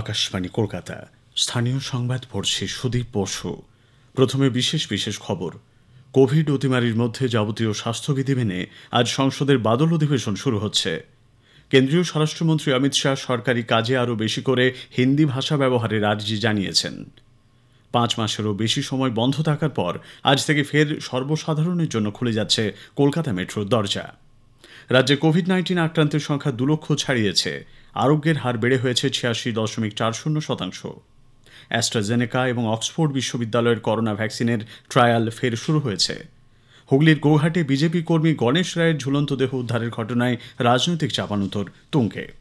আকাশবাণী, কলকাতা। স্থানীয় সংবাদ পড়ছে সুদীপ বসু। প্রথমে বিশেষ বিশেষ খবর। কোভিড অতিমারির মধ্যে যাবতীয় স্বাস্থ্যবিধি মেনে আজ সংসদের বাদল অধিবেশন শুরু হচ্ছে। কেন্দ্রীয় স্বরাষ্ট্রমন্ত্রী অমিত শাহ সরকারি কাজে আরও বেশি করে হিন্দি ভাষা ব্যবহারের আর্জি জানিয়েছেন। পাঁচ মাসেরও বেশি সময় বন্ধ থাকার পর আজ থেকে ফের সর্বসাধারণের জন্য খুলে যাচ্ছে কলকাতা মেট্রোর দরজা। রাজ্যে কোভিড নাইন্টিন আক্রান্তের সংখ্যা দু লক্ষ ছাড়িয়েছে। আরোগ্যের হার বেড়ে হয়েছে ছিয়াশি দশমিক চার শূন্য শতাংশ। অ্যাস্ট্রাজেনেকা এবং অক্সফোর্ড বিশ্ববিদ্যালয়ের করোনা ভ্যাকসিনের ট্রায়াল ফের শুরু হয়েছে। হুগলির গৌহাটে বিজেপি কর্মী গণেশ রায়ের ঝুলন্ত দেহ উদ্ধারের ঘটনায় রাজনৈতিক চাপানুতর তুঙ্গে।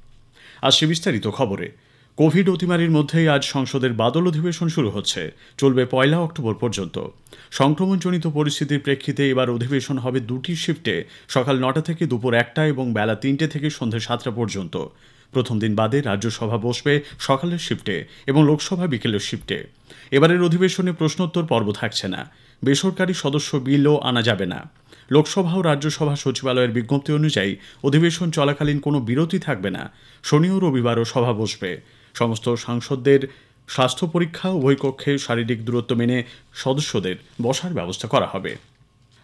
আসছে বিস্তারিত খবরে। কোভিড অতিমারির মধ্যেই আজ সংসদের বাদল অধিবেশন শুরু হচ্ছে। চলবে পয়লা অক্টোবর পর্যন্ত। সংক্রমণজনিত পরিস্থিতির প্রেক্ষিতে এবার অধিবেশন হবে দুটি শিফটে, সকাল নটা থেকে দুপুর একটা এবং বেলা তিনটে থেকে সন্ধ্যে সাতটা পর্যন্ত। প্রথম দিন বাদে রাজ্যসভা বসবে সকালের শিফটে এবং লোকসভা বিকেলের শিফটে এবারের অধিবেশনে প্রশ্নোত্তর পর্ব থাকছে না। বেসরকারি সদস্য বিলও আনা যাবে না। লোকসভা ও রাজ্যসভা সচিবালয়ের বিজ্ঞপ্তি অনুযায়ী অধিবেশন চলাকালীন কোনো বিরতি থাকবে না। শনি ও রবিবারও সভা বসবে। সমস্ত সাংসদদের স্বাস্থ্য পরীক্ষা, উভয় কক্ষে শারীরিক দূরত্ব মেনে সদস্যদের বসার ব্যবস্থা করা হবে।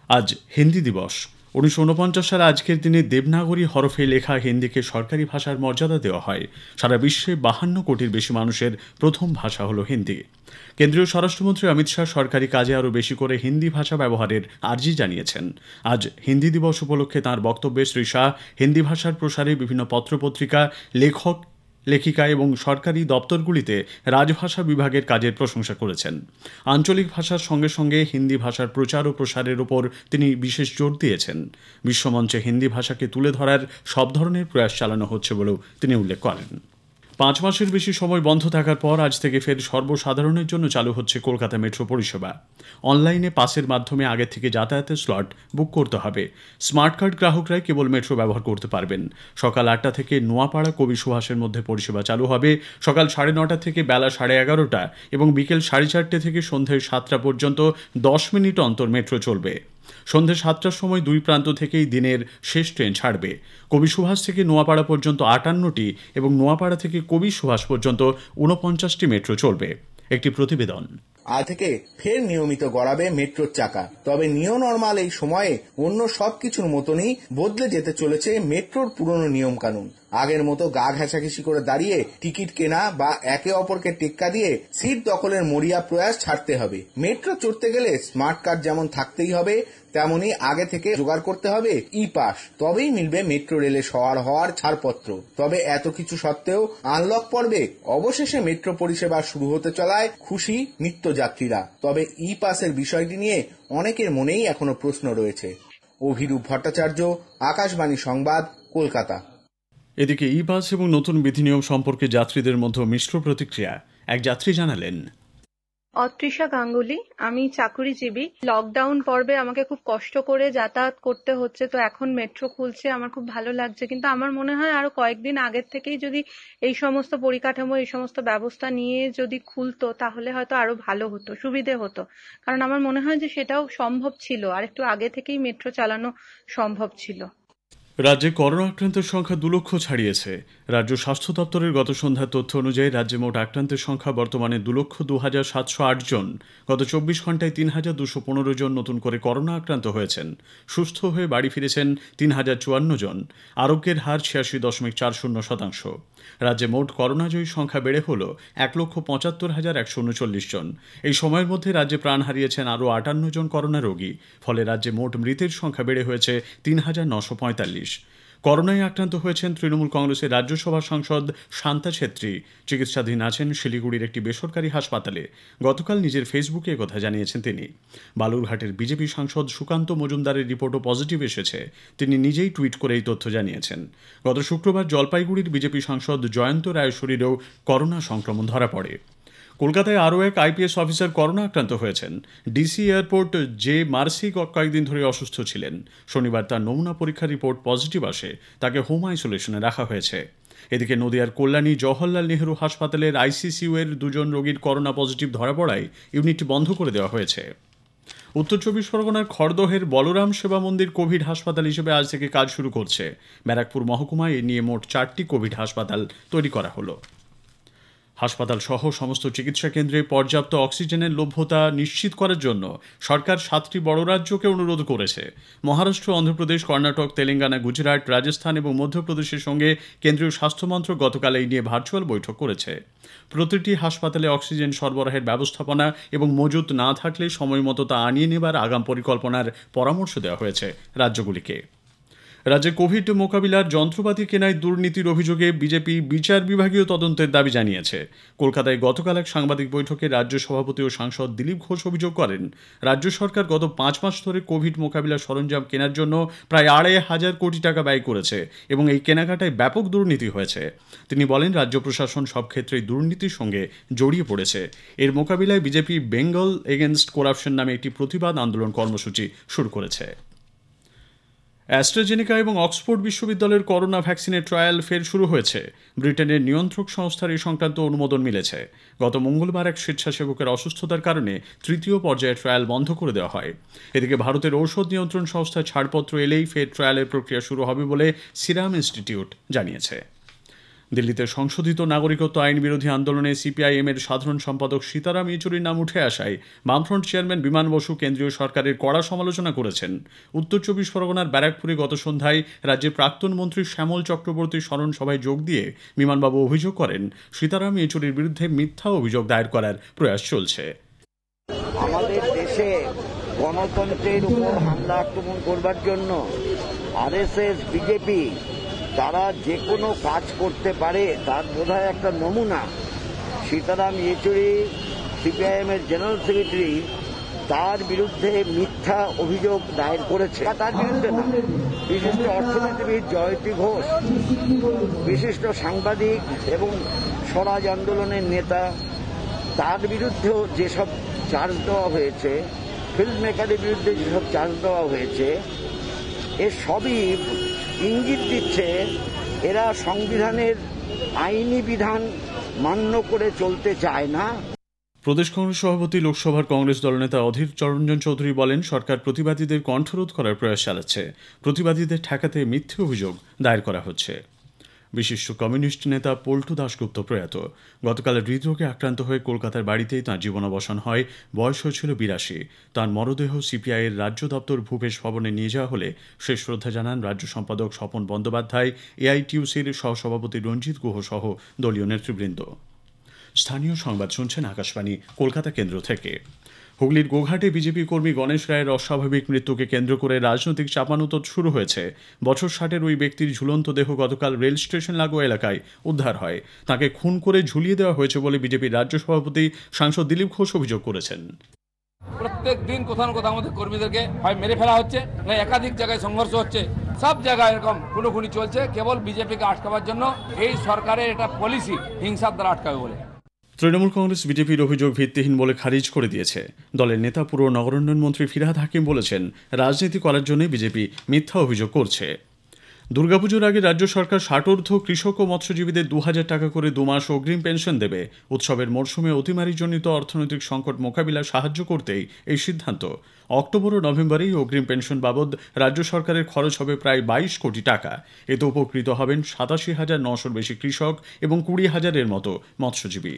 আজ হিন্দি দিবস। উনিশশো উনপঞ্চাশ সালে আজকের দিনে দেবনাগরী হরফে লেখা হিন্দিকে সরকারি ভাষার মর্যাদা দেওয়া হয়। সারা বিশ্বে বাহান্ন কোটির বেশি মানুষের প্রথম ভাষা হল হিন্দি। কেন্দ্রীয় স্বরাষ্ট্রমন্ত্রী অমিত শাহ সরকারি কাজে আরও বেশি করে হিন্দি ভাষা ব্যবহারের আর্জি জানিয়েছেন। আজ হিন্দি দিবস উপলক্ষে তাঁর বক্তব্যে শ্রী শাহ হিন্দি ভাষার প্রসারে বিভিন্ন পত্রপত্রিকা, লেখক লেখিকা এবং সরকারি দপ্তরগুলিতে রাজভাষা বিভাগের কাজের প্রশংসা করেছেন। আঞ্চলিক ভাষার সঙ্গে সঙ্গে হিন্দি ভাষার প্রচার ও প্রসারের উপর তিনি বিশেষ জোর দিয়েছেন। বিশ্বমঞ্চে হিন্দি ভাষাকে তুলে ধরার সব ধরনের প্রয়াস চালানো হচ্ছে বলেও তিনি উল্লেখ করেন। পাঁচ মাসের বেশি সময় বন্ধ থাকার পর আজ থেকে ফের সর্বসাধারণের জন্য চালু হচ্ছে কলকাতা মেট্রো পরিষেবা। অনলাইনে পাসের মাধ্যমে আগে থেকে যাতায়াতের স্লট বুক করতে হবে। স্মার্ট কার্ড গ্রাহকরাই কেবল মেট্রো ব্যবহার করতে পারবেন। সকাল আটটা থেকে নোয়াপাড়া কবি সুভাষের মধ্যে পরিষেবা চালু হবে। সকাল সাড়ে নটা থেকে বেলা সাড়ে এগারোটা এবং বিকেল সাড়ে চারটে থেকে সন্ধ্যে সাতটা পর্যন্ত দশ মিনিট অন্তর মেট্রো চলবে। সন্ধে সাতটার সময় দুই প্রান্ত থেকেই দিনের শেষ ট্রেন ছাড়বে। কবি সুভাষ থেকে নোয়াপাড়া পর্যন্ত আটান্নটি এবং নোয়াপাড়া থেকে কবি সুভাষ পর্যন্ত ঊনপঞ্চাশটি মেট্রো চলবে। একটি প্রতিবেদন। আজ থেকে ফের নিয়মিত গড়াবে মেট্রোর চাকা। তবে নিও নর্মাল এই সময়ে অন্য সবকিছুর মতনই বদলে যেতে চলেছে মেট্রোর পুরনো নিয়ম কানুন আগের মতো গা ঘেঁষাঘেঁষি করে দাঁড়িয়ে টিকিট কেনা বা একে অপরকে টেক্কা দিয়ে সিট দখলের মরিয়া প্রয়াস ছাড়তে হবে। মেট্রো চড়তে গেলে স্মার্ট কার্ড যেমন থাকতেই হবে, তেমনি আগে থেকে জোগাড় করতে হবে ই পাস তবেই মিলবে মেট্রো রেলে সওয়ার হওয়ার ছাড়পত্র। তবে এত কিছু সত্ত্বেও আনলক পর্বে অবশেষে মেট্রো পরিষেবা শুরু হতে চলায় খুশি নিত্যযাত্রীরা। তবে ই পাসের বিষয়টি নিয়ে অনেকের মনেই এখনও প্রশ্ন রয়েছে। অভিরূপ ভট্টাচার্য, আকাশবাণী সংবাদ, কলকাতা। এদিকে ই বাস এবং নতুন বিধিনিয়ম সম্পর্কে যাত্রীদের মধ্যে মিশ্র প্রতিক্রিয়া। এক যাত্রী জানালেন। অত্রিশা গাঙ্গুলি, আমি চাকুরিজীবী। লকডাউন পর্বে আমাকে খুব কষ্ট করে যাতায়াত করতে হচ্ছে, তো এখন মেট্রো খুলছে, আমার খুব ভালো লাগছে। কিন্তু আমার মনে হয় আরও কয়েকদিন আগের থেকেই যদি এই সমস্ত পরিকাঠামো, এই সমস্ত ব্যবস্থা নিয়ে যদি খুলতো, তাহলে হয়তো আরও ভালো হতো, সুবিধে হতো। কারণ আমার মনে হয় যে সেটাও সম্ভব ছিল আর একটু আগে থেকেই মেট্রো চালানো সম্ভব ছিল। রাজ্যে করোনা আক্রান্তের সংখ্যা দু লক্ষ ছাড়িয়েছে। রাজ্য স্বাস্থ্য দপ্তরের গত সন্ধ্যার তথ্য অনুযায়ী রাজ্যে মোট আক্রান্তের সংখ্যা বর্তমানে দু লক্ষ দু হাজার সাতশো আট জন। গত চব্বিশ ঘন্টায় তিন হাজার দুশো পনেরো জন নতুন করে করোনা আক্রান্ত হয়েছেন। সুস্থ হয়ে বাড়ি ফিরেছেন তিন হাজার চুয়ান্ন জন। আরোগ্যের হার ছিয়াশি দশমিক চার শূন্য শতাংশ। রাজ্যে মোট করোনাজয়ী সংখ্যা বেড়ে হল এক লক্ষ পঁচাত্তর হাজার একশো উনচল্লিশ জন। এই সময়ের মধ্যে রাজ্যে প্রাণ হারিয়েছেন আরও আটান্ন জন করোনা রোগী। ফলে রাজ্যে মোট মৃতের সংখ্যা বেড়ে হয়েছে তিন হাজার নশো পঁয়তাল্লিশ। করোনায় আক্রান্ত হয়েছেন তৃণমূল কংগ্রেসের রাজ্যসভা সাংসদ শান্তা ছেত্রী। চিকিৎসাধীন আছেন শিলিগুড়ির একটি বেসরকারি হাসপাতালে। গতকাল নিজের ফেসবুকে কথা জানিয়েছেন তিনি। বালুরঘাটের বিজেপি সাংসদ সুকান্ত মজুমদারের রিপোর্টও পজিটিভ এসেছে। তিনি নিজেই টুইট করে এই তথ্য জানিয়েছেন। গত শুক্রবার জলপাইগুড়ির বিজেপি সাংসদ জয়ন্ত রায় শরীরেও করোনা সংক্রমণ ধরা পড়ে। কলকাতায় আরও এক আইপিএস অফিসার করোনা আক্রান্ত হয়েছেন। ডিসি এয়ারপোর্ট যে মার্সি কয়েকদিন ধরে অসুস্থ ছিলেন। শনিবার তার নমুনা পরীক্ষার রিপোর্ট পজিটিভ আসে, তাকে হোম আইসোলেশনে রাখা হয়েছে। এদিকে নদিয়ার কল্যাণী জওহরলাল নেহরু হাসপাতালের আইসিসিউ এর দুজন রোগীর করোনা পজিটিভ ধরা পড়ায় ইউনিটটি বন্ধ করে দেওয়া হয়েছে। উত্তর চব্বিশ পরগনার খড়দহের বলরাম সেবা মন্দির কোভিড হাসপাতাল হিসেবে আজ থেকে কাজ শুরু করছে। ব্যারাকপুর মহকুমায় এ নিয়ে মোট চারটি কোভিড হাসপাতাল তৈরি করা হলো। হাসপাতাল সহ সমস্ত চিকিৎসা কেন্দ্রে পর্যাপ্ত অক্সিজেনের লভ্যতা নিশ্চিত করার জন্য সরকার সাতটি বড় রাজ্যকে অনুরোধ করেছে। মহারাষ্ট্র, অন্ধ্রপ্রদেশ, কর্ণাটক, তেলেঙ্গানা, গুজরাট, রাজস্থান এবং মধ্যপ্রদেশের সঙ্গে কেন্দ্রীয় স্বাস্থ্যমন্ত্রক গতকাল এই নিয়ে ভার্চুয়াল বৈঠক করেছে। প্রতিটি হাসপাতালে অক্সিজেন সরবরাহের ব্যবস্থাপনা এবং মজুত না থাকলে সময়মতো তা আনিয়ে নেবার আগাম পরিকল্পনার পরামর্শ দেওয়া হয়েছে রাজ্যগুলিকে। রাজ্যে কোভিড মোকাবিলার যন্ত্রপাতি কেনায় দুর্নীতির অভিযোগে বিজেপি বিচার বিভাগীয় তদন্তের দাবি জানিয়েছে। কলকাতায় গতকাল এক সাংবাদিক বৈঠকে রাজ্য সভাপতি ও সাংসদ দিলীপ ঘোষ অভিযোগ করেন, রাজ্য সরকার গত পাঁচ মাস ধরে কোভিড মোকাবিলা সরঞ্জাম কেনার জন্য প্রায় আড়াই হাজার কোটি টাকা ব্যয় করেছে এবং এই কেনাকাটায় ব্যাপক দুর্নীতি হয়েছে। তিনি বলেন, রাজ্য প্রশাসন সব ক্ষেত্রেই দুর্নীতির সঙ্গে জড়িয়ে পড়েছে। এর মোকাবিলায় বিজেপি বেঙ্গল এগেনস্ট করাপশন নামে একটি প্রতিবাদ আন্দোলন কর্মসূচি শুরু করেছে। অ্যাস্ট্রাজেনিকা এবং অক্সফোর্ড বিশ্ববিদ্যালয়ের করোনা ভ্যাকসিনের ট্রায়াল ফের শুরু হয়েছে। ব্রিটেনের নিয়ন্ত্রক সংস্থার এই সংক্রান্ত অনুমোদন মিলেছে। গত মঙ্গলবার এক স্বেচ্ছাসেবকের অসুস্থতার কারণে তৃতীয় পর্যায়ে ট্রায়াল বন্ধ করে দেওয়া হয়। এদিকে ভারতের ঔষধ নিয়ন্ত্রণ সংস্থা ছাড়পত্র এলেই ফের ট্রায়ালের প্রক্রিয়া শুরু হবে বলে সিরাম ইনস্টিটিউট জানিয়েছে। দিল্লিতে সংশোধিত নাগরিকত্ব আইন বিরোধী আন্দোলনে সিপিআইএম এর সাধারণ সম্পাদক সীতারাম ইয়েচুরির নাম উঠে আসায় বামফ্রন্ট চেয়ারম্যান বিমান বসু কেন্দ্রীয় সরকারের কড়া সমালোচনা করেছেন। উত্তর চব্বিশ পরগনার ব্যারাকপুরে গত সন্ধ্যায় রাজ্যের প্রাক্তন মন্ত্রী শ্যামল চক্রবর্তীর স্মরণ সভায় যোগ দিয়ে বিমানবাবু অভিযোগ করেন, সীতারাম ইয়েচুরির বিরুদ্ধে মিথ্যা অভিযোগ দায়ের করার প্রয়াস চলছে। আমাদের দেশে গণতন্ত্রের উপর হামলা আক্রমণ করবার জন্য আরএসএস, বিজেপি তারা যে কোনো কাজ করতে পারে তার বোধহয় একটা নমুনা। সীতারাম ইয়েচুরি সিপিআইএম এর জেনারেল সেক্রেটারি তার বিরুদ্ধে মিথ্যা অভিযোগ দায়ের করেছে। তার বিরুদ্ধে না। বিশিষ্ট অর্থনীতিবিদ জয়তী ঘোষ বিশিষ্ট সাংবাদিক এবং স্বরাজ আন্দোলনের নেতা তার বিরুদ্ধেও যেসব চার্জ দেওয়া হয়েছে ফিল্ম মেকারের বিরুদ্ধে যেসব চার্জ দেওয়া হয়েছে এ সবই ইঙ্গিত দিচ্ছে, এরা সংবিধানের আইনি বিধান মান্য করে চলতে চায় না। প্রদেশ কংগ্রেস সভাপতি, লোকসভার কংগ্রেস দলনেতা অধীর চরঞ্জন চৌধুরী বলেন, সরকার প্রতিবাদীদের কণ্ঠরোধ করার প্রয়াস চালাচ্ছে। প্রতিবাদীদের ঠেকাতে মিথ্যে অভিযোগ দায়ের করা হচ্ছে। বিশিষ্ট কমিউনিস্ট নেতা পল্টু দাশগুপ্ত প্রয়াত। গতকাল হৃদরোগে আক্রান্ত হয়ে কলকাতার বাড়িতেই তাঁর জীবনাবসান হয়, বয়স হয়েছিল বিরাশি। তাঁর মরদেহ সিপিআইয়ের রাজ্য দপ্তর ভূপেশ ভবনে নিয়ে যাওয়া হলে শেষ শ্রদ্ধা জানান রাজ্য সম্পাদক স্বপন বন্দ্যোপাধ্যায়, এআইটিউসির সহসভাপতি রঞ্জিত গুহ সহ দলীয় নেতৃবৃন্দ। স্থানীয় সংবাদ শুনছেন আকাশবাণী, কলকাতা কেন্দ্র থেকে। হুগলির গোঘাটে বিজেপি কর্মী গণেশ রায়ের অস্বাভাবিক মৃত্যুকে কেন্দ্র করে রাজনৈতিক চাপানুতোর শুরু হয়েছে। বছর ষাটের ওই ব্যক্তির ঝুলন্ত দেহ গতকাল রেল স্টেশন লাগোয়া এলাকায় উদ্ধার হয়। তাকে খুন করে ঝুলিয়ে দেওয়া হয়েছে বলে বিজেপির রাজ্য সভাপতি সাংসদ দিলীপ ঘোষ অভিযোগ করেছেন। প্রত্যেক দিন কোথাও না কোথাও আমাদের কর্মীদেরকে হয় মেরে ফেলা হচ্ছে, না একাধিক জায়গায় সংঘর্ষ হচ্ছে। সব জায়গায় এরকম খুনোখুনি চলছে, কেবল বিজেপিকে আটকাবার জন্য এই সরকারের এটা পলিসি হিংসার দ্বারা আটকাবে বলে। তৃণমূল কংগ্রেস বিজেপির অভিযোগ ভিত্তিহীন বলে খারিজ করে দিয়েছে। দলের নেতা, পুর নগরোন্নয়ন মন্ত্রী ফিরহাদ হাকিম বলেছেন, রাজনীতি করার জন্যই বিজেপি মিথ্যা অভিযোগ করছে। দুর্গাপুজোর আগে রাজ্য সরকার ষাটোর্ধ কৃষক ও মৎস্যজীবীদের দু হাজার টাকা করে দু মাস অগ্রিম পেনশন দেবে। উৎসবের মরশুমে অতিমারিজনিত অর্থনৈতিক সংকট মোকাবিলায় সাহায্য করতেই এই সিদ্ধান্ত। অক্টোবর ও নভেম্বরেই অগ্রিম পেনশন বাবদ রাজ্য সরকারের খরচ হবে প্রায় বাইশ কোটি টাকা। এতে উপকৃত হবেন সাতাশি হাজার নশোর বেশি কৃষক এবং কুড়ি হাজারের মতো মৎস্যজীবী।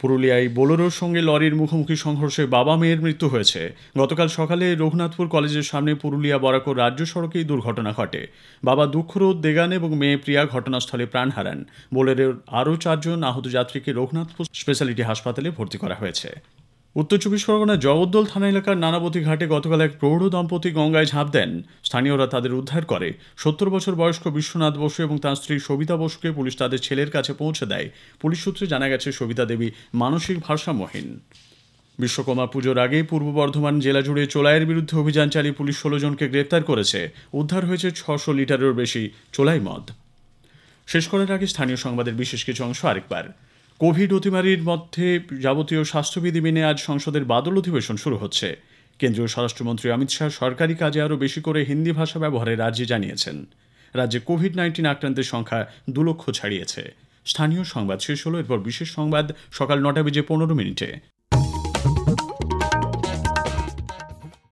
পুরুলিয়ায় বোলোরোর সঙ্গে লরির মুখোমুখি সংঘর্ষে বাবা মেয়ের মৃত্যু হয়েছে। গতকাল সকালে রঘুনাথপুর কলেজের সামনে পুরুলিয়া বরাকর রাজ্য সড়কে দুর্ঘটনা ঘটে। বাবা দুঃখরোদ দেগান এবং মেয়ে প্রিয়া ঘটনাস্থলে প্রাণ হারান। বোলেরোর আরও চারজন আহত যাত্রীকে রঘুনাথপুর স্পেশালিটি হাসপাতালে ভর্তি করা হয়েছে। উত্তর চব্বিশ পরগনার জগদ্দল থানা এলাকার নানাবতী ঘাটে গতকাল এক প্রৌঢ় দম্পতি গঙ্গায় ঝাঁপ দেন। স্থানীয়রা তাদের উদ্ধার করে। সত্তর বছর বয়স্ক বিশ্বনাথ বসু এবং তার স্ত্রী সবিতা বসুকে পুলিশ তাদের ছেলের কাছে পৌঁছে দেয়। পুলিশ সূত্রে জানা গেছে, সবিতা দেবী মানসিক ভারসাম্যহীন। বিশ্বকর্মা পুজোর আগে পূর্ব বর্ধমান জেলা জুড়ে চোলাইয়ের বিরুদ্ধে অভিযান চালিয়ে পুলিশ ষোলো জনকে গ্রেপ্তার করেছে। উদ্ধার হয়েছে ছশো লিটারেরও বেশি চোলাই মদ। শেষ করার আগে স্থানীয় সংবাদের বিশেষ কিছু অংশ আরেকবার। কোভিড অতিমারির মধ্যে যাবতীয় স্বাস্থ্যবিধি মেনে আজ সংসদের বাদল অধিবেশন শুরু হচ্ছে। কেন্দ্রীয় স্বরাষ্ট্রমন্ত্রী অমিত শাহ সরকারি কাজে আরও বেশি করে হিন্দি ভাষা ব্যবহারে রাজ্যে জানিয়েছেন। রাজ্যে কোভিড নাইন্টিন আক্রান্তের সংখ্যা দু লক্ষ ছাড়িয়েছে। স্থানীয় সংবাদ শেষ হলো, এরপর বিশেষ সংবাদ সকাল নটা বেজে পনেরো মিনিটে।